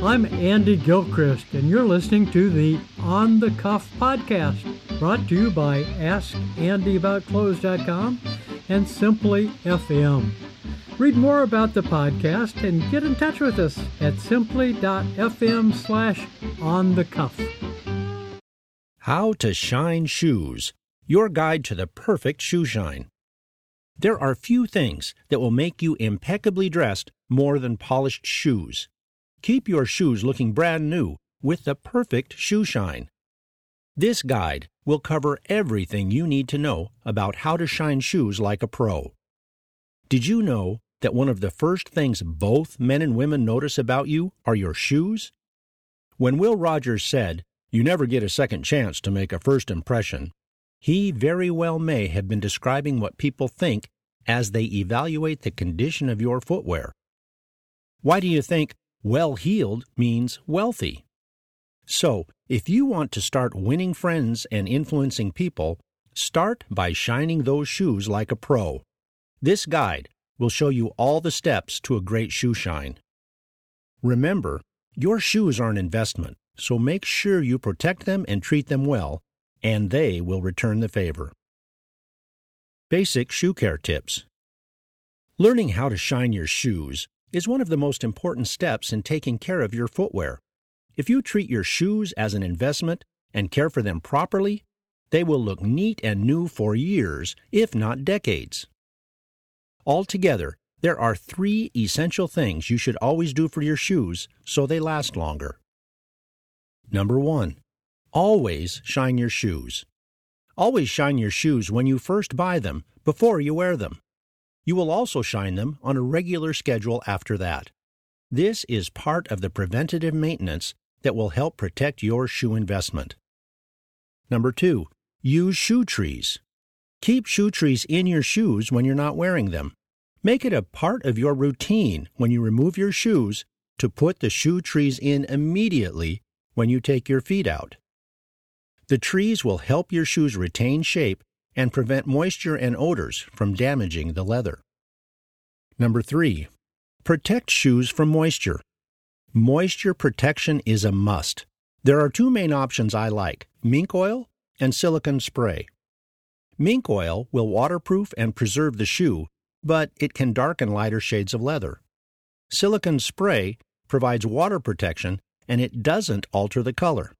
I'm Andy Gilchrist, and you're listening to the On the Cuff podcast, brought to you by AskAndyAboutClothes.com and Simply FM. Read more about the podcast and get in touch with us at simply.fm slash on the cuff. How to Shine Shoes Your Guide to the Perfect Shoe Shine. There are few things that will make you impeccably dressed more than polished shoes. Keep your shoes looking brand new with the perfect shoe shine. This guide will cover everything you need to know about how to shine shoes like a pro. Did you know that one of the first things both men and women notice about you are your shoes? When Will Rogers said, You never get a second chance to make a first impression, he very well may have been describing what people think as they evaluate the condition of your footwear. Why do you think well heeled means wealthy? So, if you want to start winning friends and influencing people, start by shining those shoes like a pro. This guide will show you all the steps to a great shoe shine. Remember, your shoes are an investment, so make sure you protect them and treat them well, and they will return the favor. Basic shoe care tips. Learning how to shine your shoes is one of the most important steps in taking care of your footwear. If you treat your shoes as an investment and care for them properly, they will look neat and new for years, if not decades. Altogether, there are three essential things you should always do for your shoes so they last longer. Number one, always shine your shoes. Always shine your shoes when you first buy them, before you wear them. You will also shine them on a regular schedule after that. This is part of the preventative maintenance that will help protect your shoe investment. Number two, use shoe trees. Keep shoe trees in your shoes when you're not wearing them. Make it a part of your routine when you remove your shoes to put the shoe trees in immediately when you take your feet out. The trees will help your shoes retain shape and prevent moisture and odors from damaging the leather. Number 3. Protect shoes from moisture. Moisture protection is a must. There are two main options I like mink oil and silicone spray. Mink oil will waterproof and preserve the shoe but it can darken lighter shades of leather. Silicone spray provides water protection and it doesn't alter the color.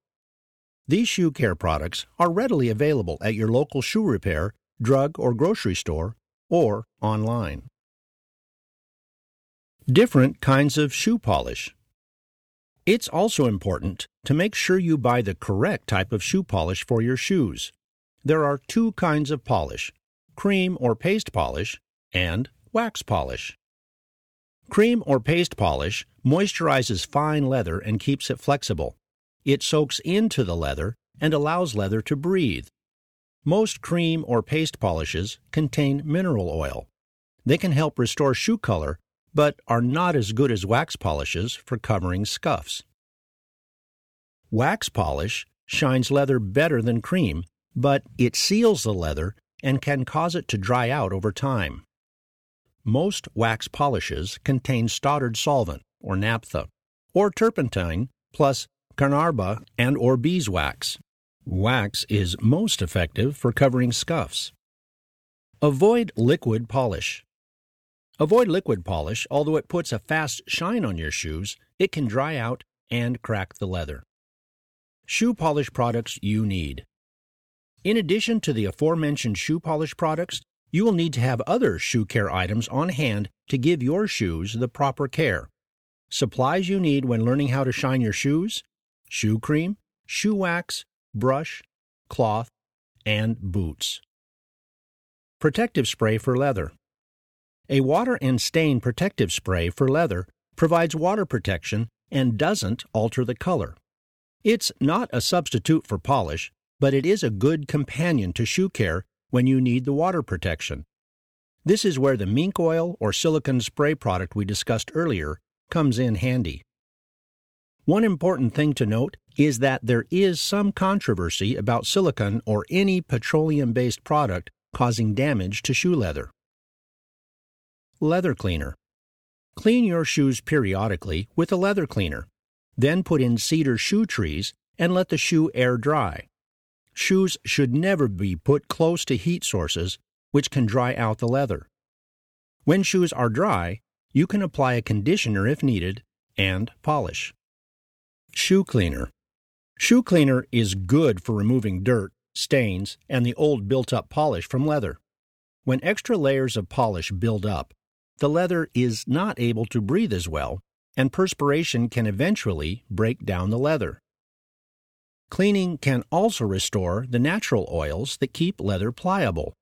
These shoe care products are readily available at your local shoe repair, drug, or grocery store, or online. Different kinds of shoe polish. It's also important to make sure you buy the correct type of shoe polish for your shoes. There are two kinds of polish cream or paste polish and wax polish. Cream or paste polish moisturizes fine leather and keeps it flexible. It soaks into the leather and allows leather to breathe. Most cream or paste polishes contain mineral oil. They can help restore shoe color, but are not as good as wax polishes for covering scuffs. Wax polish shines leather better than cream, but it seals the leather and can cause it to dry out over time. Most wax polishes contain Stoddard solvent, or naphtha, or turpentine, plus carnauba and or beeswax. Wax is most effective for covering scuffs. Avoid liquid polish. Avoid liquid polish, although it puts a fast shine on your shoes, it can dry out and crack the leather. Shoe polish products you need. In addition to the aforementioned shoe polish products, you will need to have other shoe care items on hand to give your shoes the proper care. Supplies you need when learning how to shine your shoes shoe cream, shoe wax, brush, cloth, and boots. Protective spray for leather. A water and stain protective spray for leather provides water protection and doesn't alter the color. It's not a substitute for polish, but it is a good companion to shoe care when you need the water protection. This is where the mink oil or silicone spray product we discussed earlier comes in handy. One important thing to note is that there is some controversy about silicone or any petroleum based product causing damage to shoe leather. Leather cleaner. Clean your shoes periodically with a leather cleaner. Then put in cedar shoe trees and let the shoe air dry. Shoes should never be put close to heat sources, which can dry out the leather. When shoes are dry, you can apply a conditioner if needed and polish. Shoe cleaner. Shoe cleaner is good for removing dirt, stains, and the old built up polish from leather. When extra layers of polish build up, the leather is not able to breathe as well, and perspiration can eventually break down the leather. Cleaning can also restore the natural oils that keep leather pliable.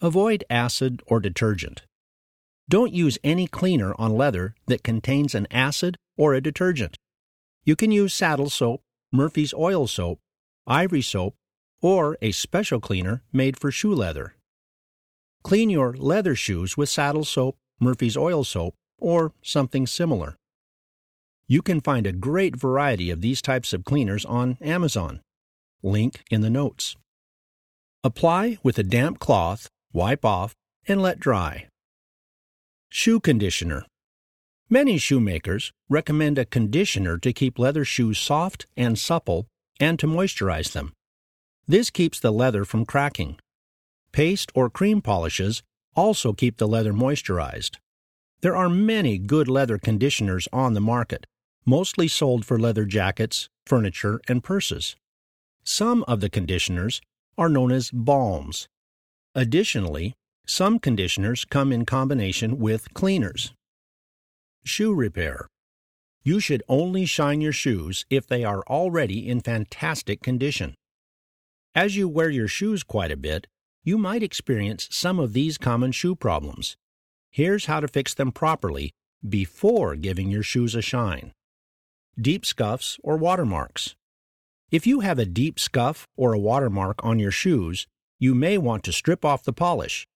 Avoid acid or detergent. Don't use any cleaner on leather that contains an acid or a detergent. You can use saddle soap, Murphy's oil soap, ivory soap, or a special cleaner made for shoe leather. Clean your leather shoes with saddle soap, Murphy's oil soap, or something similar. You can find a great variety of these types of cleaners on Amazon. Link in the notes. Apply with a damp cloth, wipe off, and let dry. Shoe conditioner. Many shoemakers recommend a conditioner to keep leather shoes soft and supple and to moisturize them. This keeps the leather from cracking. Paste or cream polishes also keep the leather moisturized. There are many good leather conditioners on the market, mostly sold for leather jackets, furniture, and purses. Some of the conditioners are known as balms. Additionally, some conditioners come in combination with cleaners. Shoe repair. You should only shine your shoes if they are already in fantastic condition. As you wear your shoes quite a bit, you might experience some of these common shoe problems. Here's how to fix them properly before giving your shoes a shine deep scuffs, or watermarks. If you have a deep scuff or a watermark on your shoes, you may want to strip off the polish.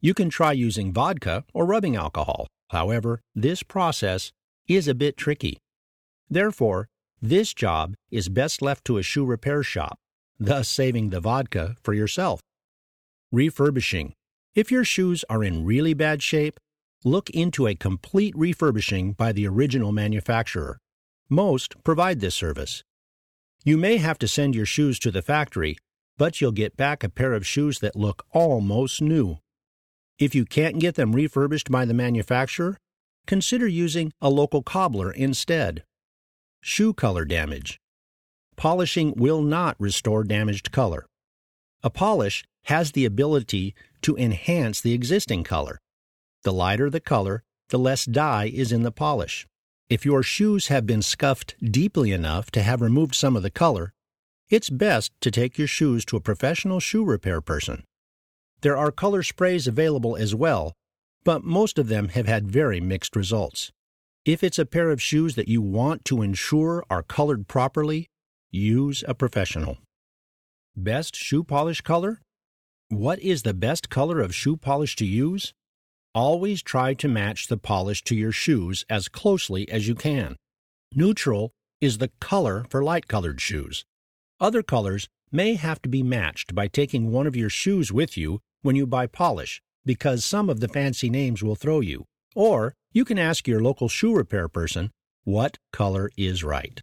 You can try using vodka or rubbing alcohol. However, this process is a bit tricky. Therefore, this job is best left to a shoe repair shop, thus saving the vodka for yourself. Refurbishing. If your shoes are in really bad shape, look into a complete refurbishing by the original manufacturer. Most provide this service. You may have to send your shoes to the factory, but you'll get back a pair of shoes that look almost new. If you can't get them refurbished by the manufacturer, consider using a local cobbler instead. Shoe color damage. Polishing will not restore damaged color. A polish has the ability to enhance the existing color. The lighter the color, the less dye is in the polish. If your shoes have been scuffed deeply enough to have removed some of the color, it's best to take your shoes to a professional shoe repair person. There are color sprays available as well, but most of them have had very mixed results. If it's a pair of shoes that you want to ensure are colored properly, use a professional. Best shoe polish color? What is the best color of shoe polish to use? Always try to match the polish to your shoes as closely as you can. Neutral is the color for light colored shoes. Other colors may have to be matched by taking one of your shoes with you when you buy polish because some of the fancy names will throw you. Or you can ask your local shoe repair person what color is right.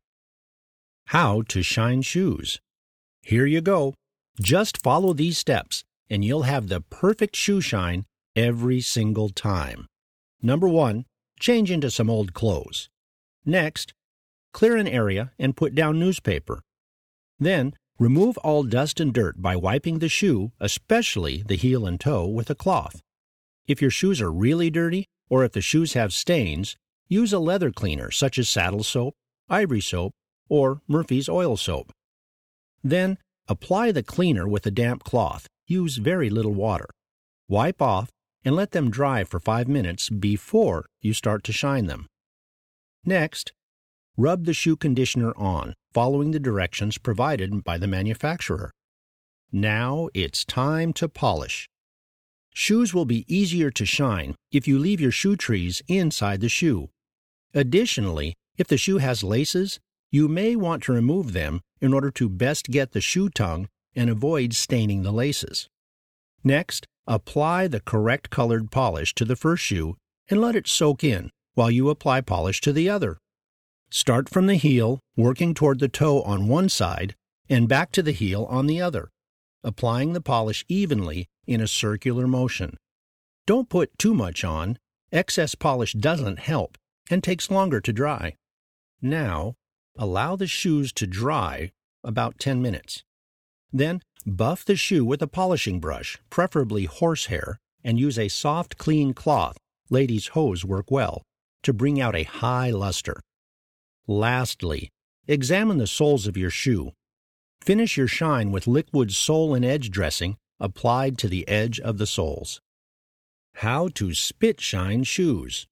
How to shine shoes. Here you go. Just follow these steps and you'll have the perfect shoe shine every single time. Number one, change into some old clothes. Next, clear an area and put down newspaper. Then, remove all dust and dirt by wiping the shoe, especially the heel and toe, with a cloth. If your shoes are really dirty, or if the shoes have stains, use a leather cleaner such as saddle soap, ivory soap, or Murphy's oil soap. Then, apply the cleaner with a damp cloth. Use very little water. Wipe off and let them dry for 5 minutes before you start to shine them. Next, rub the shoe conditioner on, following the directions provided by the manufacturer. Now it's time to polish. Shoes will be easier to shine if you leave your shoe trees inside the shoe. Additionally, if the shoe has laces, you may want to remove them in order to best get the shoe tongue and avoid staining the laces. Next, Apply the correct colored polish to the first shoe and let it soak in while you apply polish to the other. Start from the heel, working toward the toe on one side, and back to the heel on the other, applying the polish evenly in a circular motion. Don't put too much on, excess polish doesn't help and takes longer to dry. Now, allow the shoes to dry about 10 minutes. Then, buff the shoe with a polishing brush, preferably horsehair, and use a soft, clean cloth. Ladies' hose work well to bring out a high luster. Lastly, examine the soles of your shoe. Finish your shine with liquid sole and edge dressing applied to the edge of the soles. How to spit shine shoes.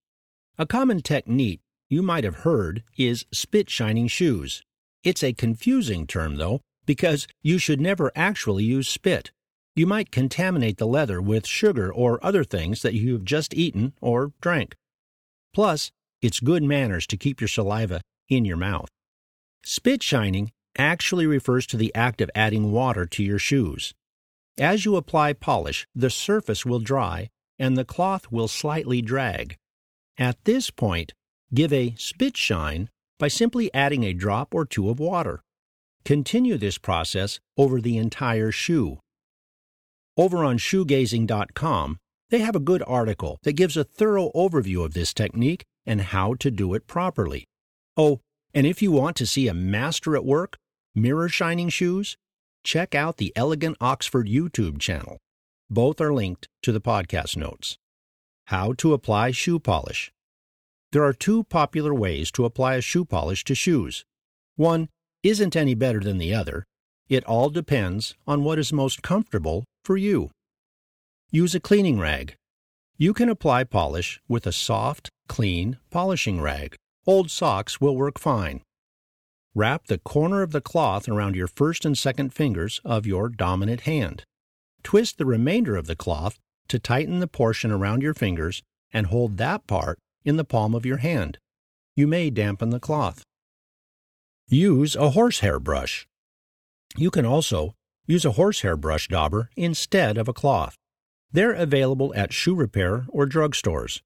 A common technique you might have heard is spit shining shoes. It's a confusing term, though, because you should never actually use spit. You might contaminate the leather with sugar or other things that you have just eaten or drank. Plus, it's good manners to keep your saliva in your mouth. Spit shining actually refers to the act of adding water to your shoes. As you apply polish, the surface will dry and the cloth will slightly drag. At this point, give a spit shine by simply adding a drop or two of water. Continue this process over the entire shoe. Over on shoegazing.com, they have a good article that gives a thorough overview of this technique and how to do it properly. Oh, and if you want to see a master at work, mirror shining shoes, check out the Elegant Oxford YouTube channel. Both are linked to the podcast notes. How to apply shoe polish. There are two popular ways to apply a shoe polish to shoes. One isn't any better than the other. It all depends on what is most comfortable for you. Use a cleaning rag. You can apply polish with a soft, clean polishing rag. Old socks will work fine. Wrap the corner of the cloth around your first and second fingers of your dominant hand. Twist the remainder of the cloth to tighten the portion around your fingers and hold that part in the palm of your hand. You may dampen the cloth. Use a horsehair brush. You can also use a horsehair brush dauber instead of a cloth. They're available at shoe repair or drugstores.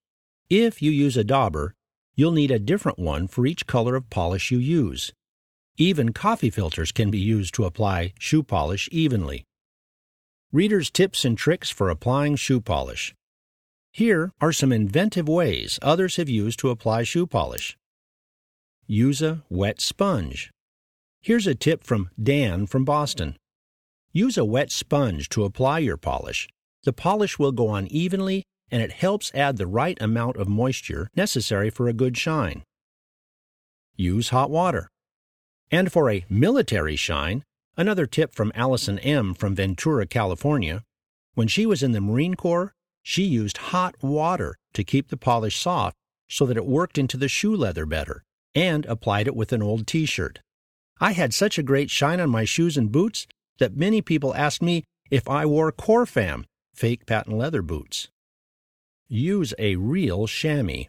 If you use a dauber, you'll need a different one for each color of polish you use. Even coffee filters can be used to apply shoe polish evenly. Reader's tips and tricks for applying shoe polish. Here are some inventive ways others have used to apply shoe polish. Use a wet sponge. Here's a tip from Dan from Boston. Use a wet sponge to apply your polish. The polish will go on evenly and it helps add the right amount of moisture necessary for a good shine. Use hot water. And for a military shine, another tip from Allison M. from Ventura, California. When she was in the Marine Corps, she used hot water to keep the polish soft so that it worked into the shoe leather better, and applied it with an old t shirt. I had such a great shine on my shoes and boots that many people asked me if I wore Corfam, fake patent leather boots. Use a real chamois.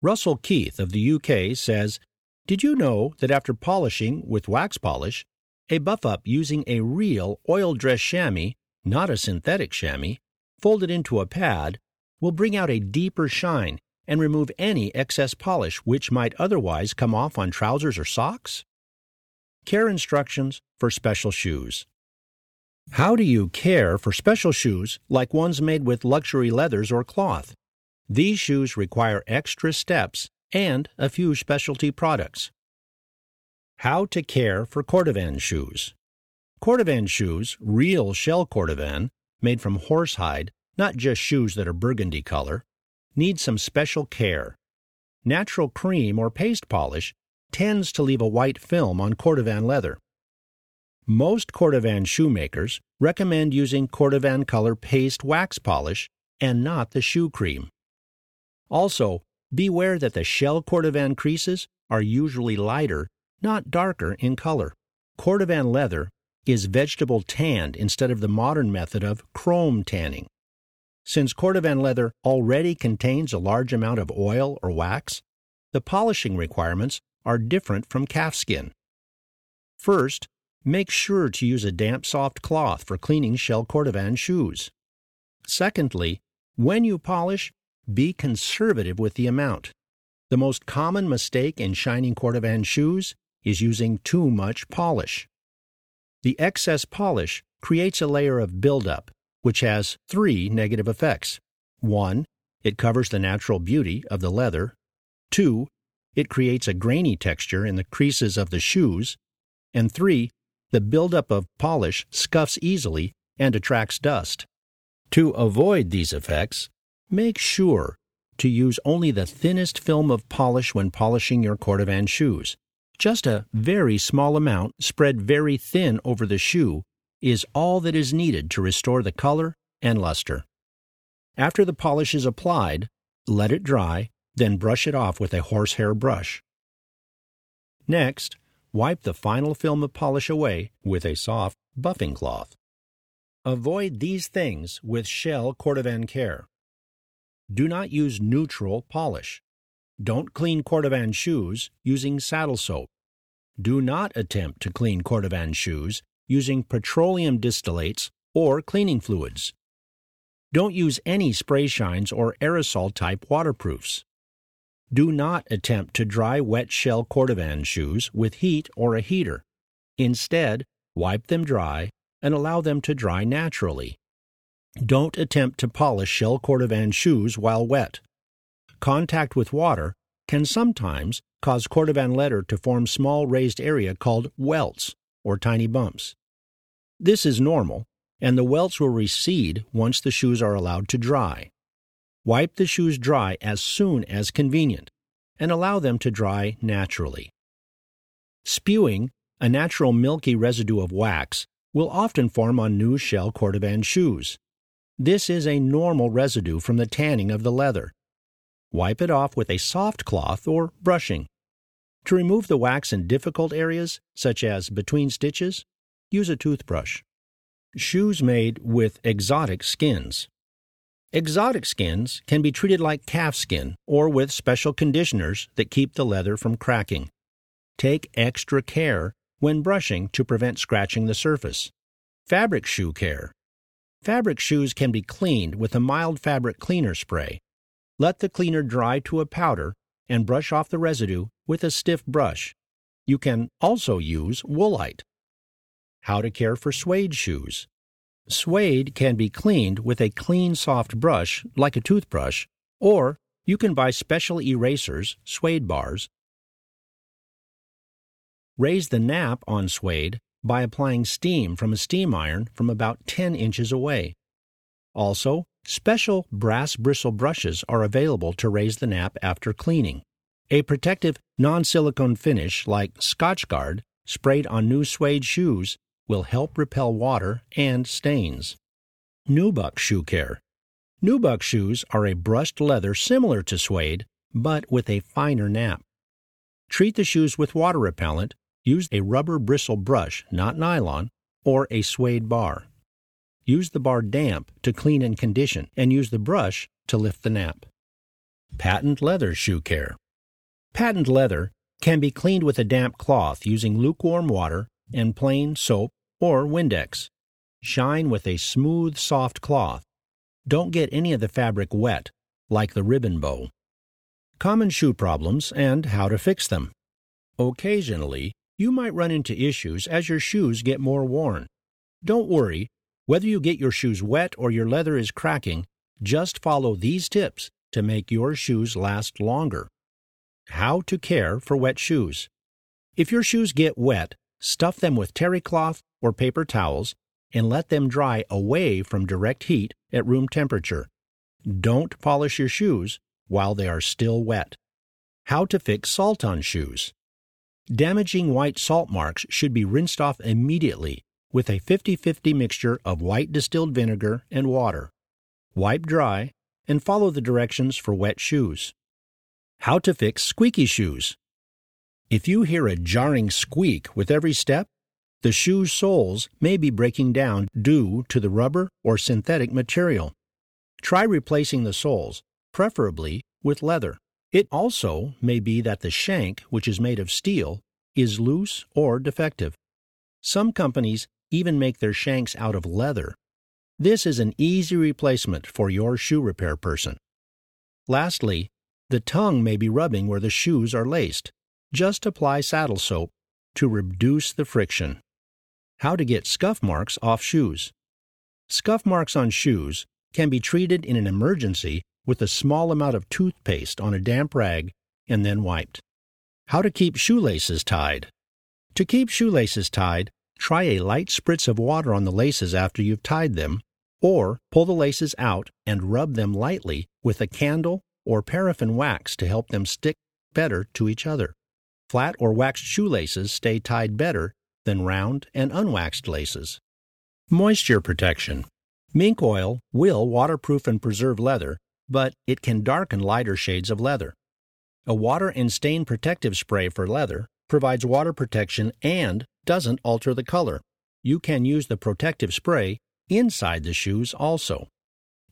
Russell Keith of the UK says, Did you know that after polishing with wax polish, a buff up using a real oil dress chamois, not a synthetic chamois, folded into a pad, will bring out a deeper shine and remove any excess polish which might otherwise come off on trousers or socks? Care instructions for special shoes. How do you care for special shoes like ones made with luxury leathers or cloth? These shoes require extra steps and a few specialty products. How to care for cordovan shoes. Cordovan shoes, real shell cordovan, made from horsehide, not just shoes that are burgundy color, need some special care. Natural cream or paste polish tends to leave a white film on cordovan leather. Most Cordovan shoemakers recommend using Cordovan Color Paste wax polish and not the shoe cream. Also, beware that the shell Cordovan creases are usually lighter, not darker in color. Cordovan leather is vegetable tanned instead of the modern method of chrome tanning. Since Cordovan leather already contains a large amount of oil or wax, the polishing requirements are different from calfskin. First, Make sure to use a damp soft cloth for cleaning shell cordovan shoes. Secondly, when you polish, be conservative with the amount. The most common mistake in shining Cordovan shoes is using too much polish. The excess polish creates a layer of buildup, which has three negative effects. One, it covers the natural beauty of the leather. Two, it creates a grainy texture in the creases of the shoes. And three, the buildup of polish scuffs easily and attracts dust. To avoid these effects, make sure to use only the thinnest film of polish when polishing your Cordovan shoes. Just a very small amount spread very thin over the shoe is all that is needed to restore the color and luster. After the polish is applied, let it dry, then brush it off with a horsehair brush. Next, wipe the final film of polish away with a soft buffing cloth. Avoid these things with Shell Cordovan Care. Do not use neutral polish. Don't clean Cordovan shoes using saddle soap. Do not attempt to clean Cordovan shoes using petroleum distillates or cleaning fluids. Don't use any spray shines or aerosol type waterproofs. Do not attempt to dry wet shell Cordovan shoes with heat or a heater. Instead, wipe them dry and allow them to dry naturally. Don't attempt to polish shell Cordovan shoes while wet. Contact with water can sometimes cause Cordovan leather to form small raised area called welts or tiny bumps. This is normal, and the welts will recede once the shoes are allowed to dry. Wipe the shoes dry as soon as convenient and allow them to dry naturally. Spewing, a natural milky residue of wax, will often form on new shell Cordovan shoes. This is a normal residue from the tanning of the leather. Wipe it off with a soft cloth or brushing. To remove the wax in difficult areas, such as between stitches, use a toothbrush. Shoes made with exotic skins. Exotic skins can be treated like calf skin or with special conditioners that keep the leather from cracking. Take extra care when brushing to prevent scratching the surface. Fabric shoe care. Fabric shoes can be cleaned with a mild fabric cleaner spray. Let the cleaner dry to a powder and brush off the residue with a stiff brush. You can also use woolite. How to care for suede shoes. Suede can be cleaned with a clean, soft brush, like a toothbrush, or you can buy special erasers, suede bars. Raise the nap on suede by applying steam from a steam iron from about 10 inches away. Also, special brass bristle brushes are available to raise the nap after cleaning. A protective non silicone finish like Scotchgard sprayed on new suede shoes will help repel water and stains. Nubuck Shoe Care Nubuck shoes are a brushed leather similar to suede, but with a finer nap. Treat the shoes with water repellent, use a rubber bristle brush, not nylon, or a suede bar. Use the bar damp to clean and condition, and use the brush to lift the nap. Patent Leather Shoe Care Patent leather can be cleaned with a damp cloth using lukewarm water and plain soap or Windex. Shine with a smooth, soft cloth. Don't get any of the fabric wet, like the ribbon bow. Common shoe problems and how to fix them. Occasionally, you might run into issues as your shoes get more worn. Don't worry, whether you get your shoes wet or your leather is cracking, just follow these tips to make your shoes last longer. How to care for wet shoes. If your shoes get wet, stuff them with terry cloth or paper towels and let them dry away from direct heat at room temperature. Don't polish your shoes while they are still wet. How to fix salt on shoes. Damaging white salt marks should be rinsed off immediately with a 50 50 mixture of white distilled vinegar and water. Wipe dry and follow the directions for wet shoes. How to fix squeaky shoes. If you hear a jarring squeak with every step, the shoe's soles may be breaking down due to the rubber or synthetic material. Try replacing the soles, preferably with leather. It also may be that the shank, which is made of steel, is loose or defective. Some companies even make their shanks out of leather. This is an easy replacement for your shoe repair person. Lastly, The tongue may be rubbing where the shoes are laced. Just apply saddle soap to reduce the friction. How to get scuff marks off shoes. Scuff marks on shoes can be treated in an emergency with a small amount of toothpaste on a damp rag and then wiped. How to keep shoelaces tied. To keep shoelaces tied, try a light spritz of water on the laces after you've tied them, or pull the laces out and rub them lightly with a candle or paraffin wax to help them stick better to each other. Flat or waxed shoelaces stay tied better than round and unwaxed laces. Moisture protection. Mink oil will waterproof and preserve leather, but it can darken lighter shades of leather. A water and stain protective spray for leather provides water protection and doesn't alter the color. You can use the protective spray inside the shoes also.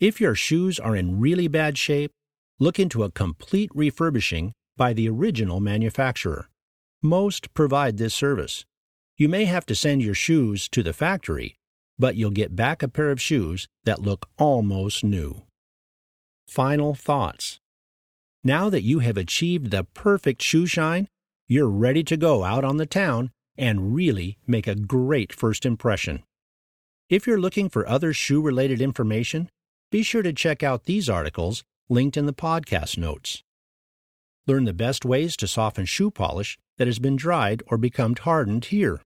If your shoes are in really bad shape, look into a complete refurbishing by the original manufacturer. Most provide this service. You may have to send your shoes to the factory, but you'll get back a pair of shoes that look almost new. Final thoughts. Now that you have achieved the perfect shoe shine, you're ready to go out on the town and really make a great first impression. If you're looking for other shoe related information, be sure to check out these articles linked in the podcast notes. Learn the best ways to soften shoe polish that has been dried or become hardened here.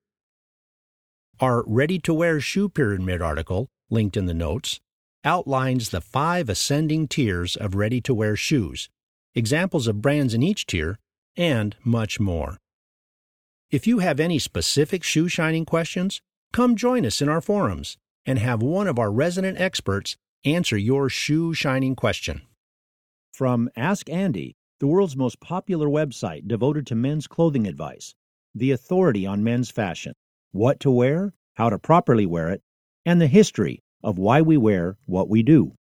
Our Ready to Wear Shoe Pyramid article, linked in the notes, outlines the five ascending tiers of ready to wear shoes, examples of brands in each tier, and much more. If you have any specific shoe shining questions, come join us in our forums and have one of our resident experts answer your shoe shining question. From Ask Andy, the world's most popular website devoted to men's clothing advice, the authority on men's fashion what to wear, how to properly wear it, and the history of why we wear what we do.